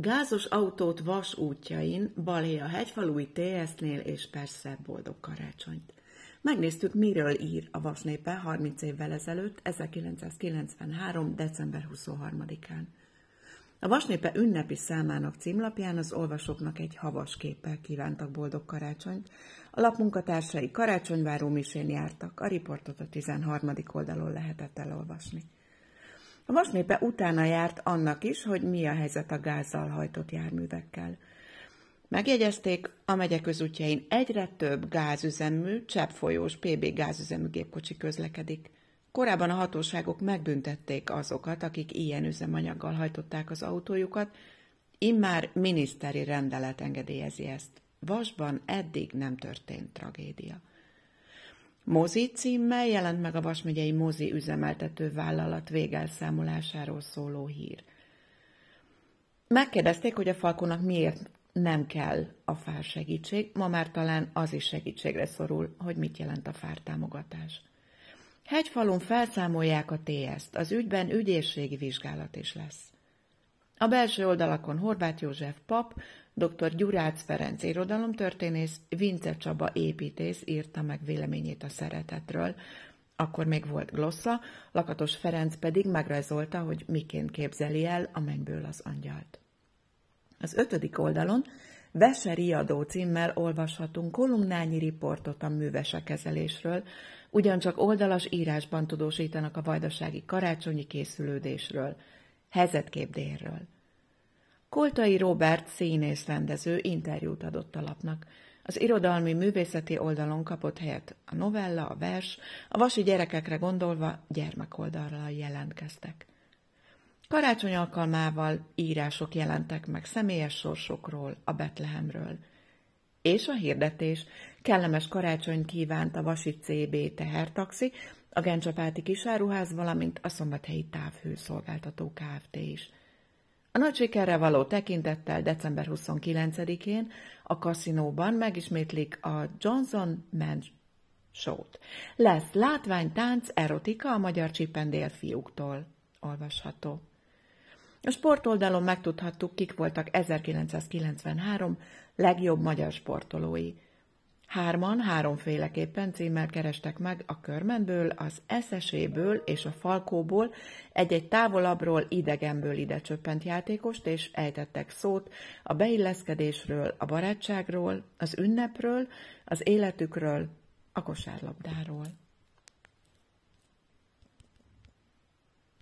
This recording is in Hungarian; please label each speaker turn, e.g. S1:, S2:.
S1: Gázos autót vas útjain, balé a hegyfalúi TS-nél, és persze boldog karácsonyt. Megnéztük, miről ír a vasnépe 30 évvel ezelőtt, 1993. december 23-án. A vasnépe ünnepi számának címlapján az olvasóknak egy havas képpel kívántak boldog karácsonyt. A lap munkatársai karácsonyváró misén jártak, a riportot a 13. oldalon lehetett elolvasni. A vasnépe utána járt annak is, hogy mi a helyzet a gázzal hajtott járművekkel. Megjegyezték, a megye közútjain egyre több gázüzemű, cseppfolyós PB gázüzemű gépkocsi közlekedik. Korábban a hatóságok megbüntették azokat, akik ilyen üzemanyaggal hajtották az autójukat, immár miniszteri rendelet engedélyezi ezt. Vasban eddig nem történt tragédia. Mozi címmel jelent meg a Vasmegyei Mozi üzemeltető vállalat végelszámolásáról szóló hír. Megkérdezték, hogy a Falkónak miért nem kell a fár segítség, ma már talán az is segítségre szorul, hogy mit jelent a fár támogatás. Hegyfalun felszámolják a TS-t, az ügyben ügyészségi vizsgálat is lesz. A belső oldalakon Horváth József pap, dr. Gyurács Ferenc irodalomtörténész, Vince Csaba építész írta meg véleményét a szeretetről, akkor még volt glossza, Lakatos Ferenc pedig megrajzolta, hogy miként képzeli el a mennyből az angyalt. Az ötödik oldalon Vese riadó címmel olvashatunk kolumnányi riportot a művese kezelésről, ugyancsak oldalas írásban tudósítanak a vajdasági karácsonyi készülődésről, helyzetkép délről. Koltai Robert színész rendező interjút adott a lapnak. Az irodalmi művészeti oldalon kapott helyet a novella, a vers, a vasi gyerekekre gondolva gyermekoldalra jelentkeztek. Karácsony alkalmával írások jelentek meg személyes sorsokról, a Betlehemről. És a hirdetés kellemes karácsony kívánt a Vasi CB tehertaxi, a Gencsapáti kisáruház, valamint a Szombathelyi Távhőszolgáltató Kft. is. A nagy sikerre való tekintettel december 29-én a kaszinóban megismétlik a Johnson Man Show-t. Lesz látvány, tánc, erotika a magyar csipendél fiúktól olvasható. A sportoldalon megtudhattuk, kik voltak 1993 legjobb magyar sportolói. Hárman háromféleképpen címmel kerestek meg a körmenből, az eszeséből és a falkóból egy-egy távolabbról, idegenből ide csöppent játékost, és ejtettek szót a beilleszkedésről, a barátságról, az ünnepről, az életükről, a kosárlabdáról.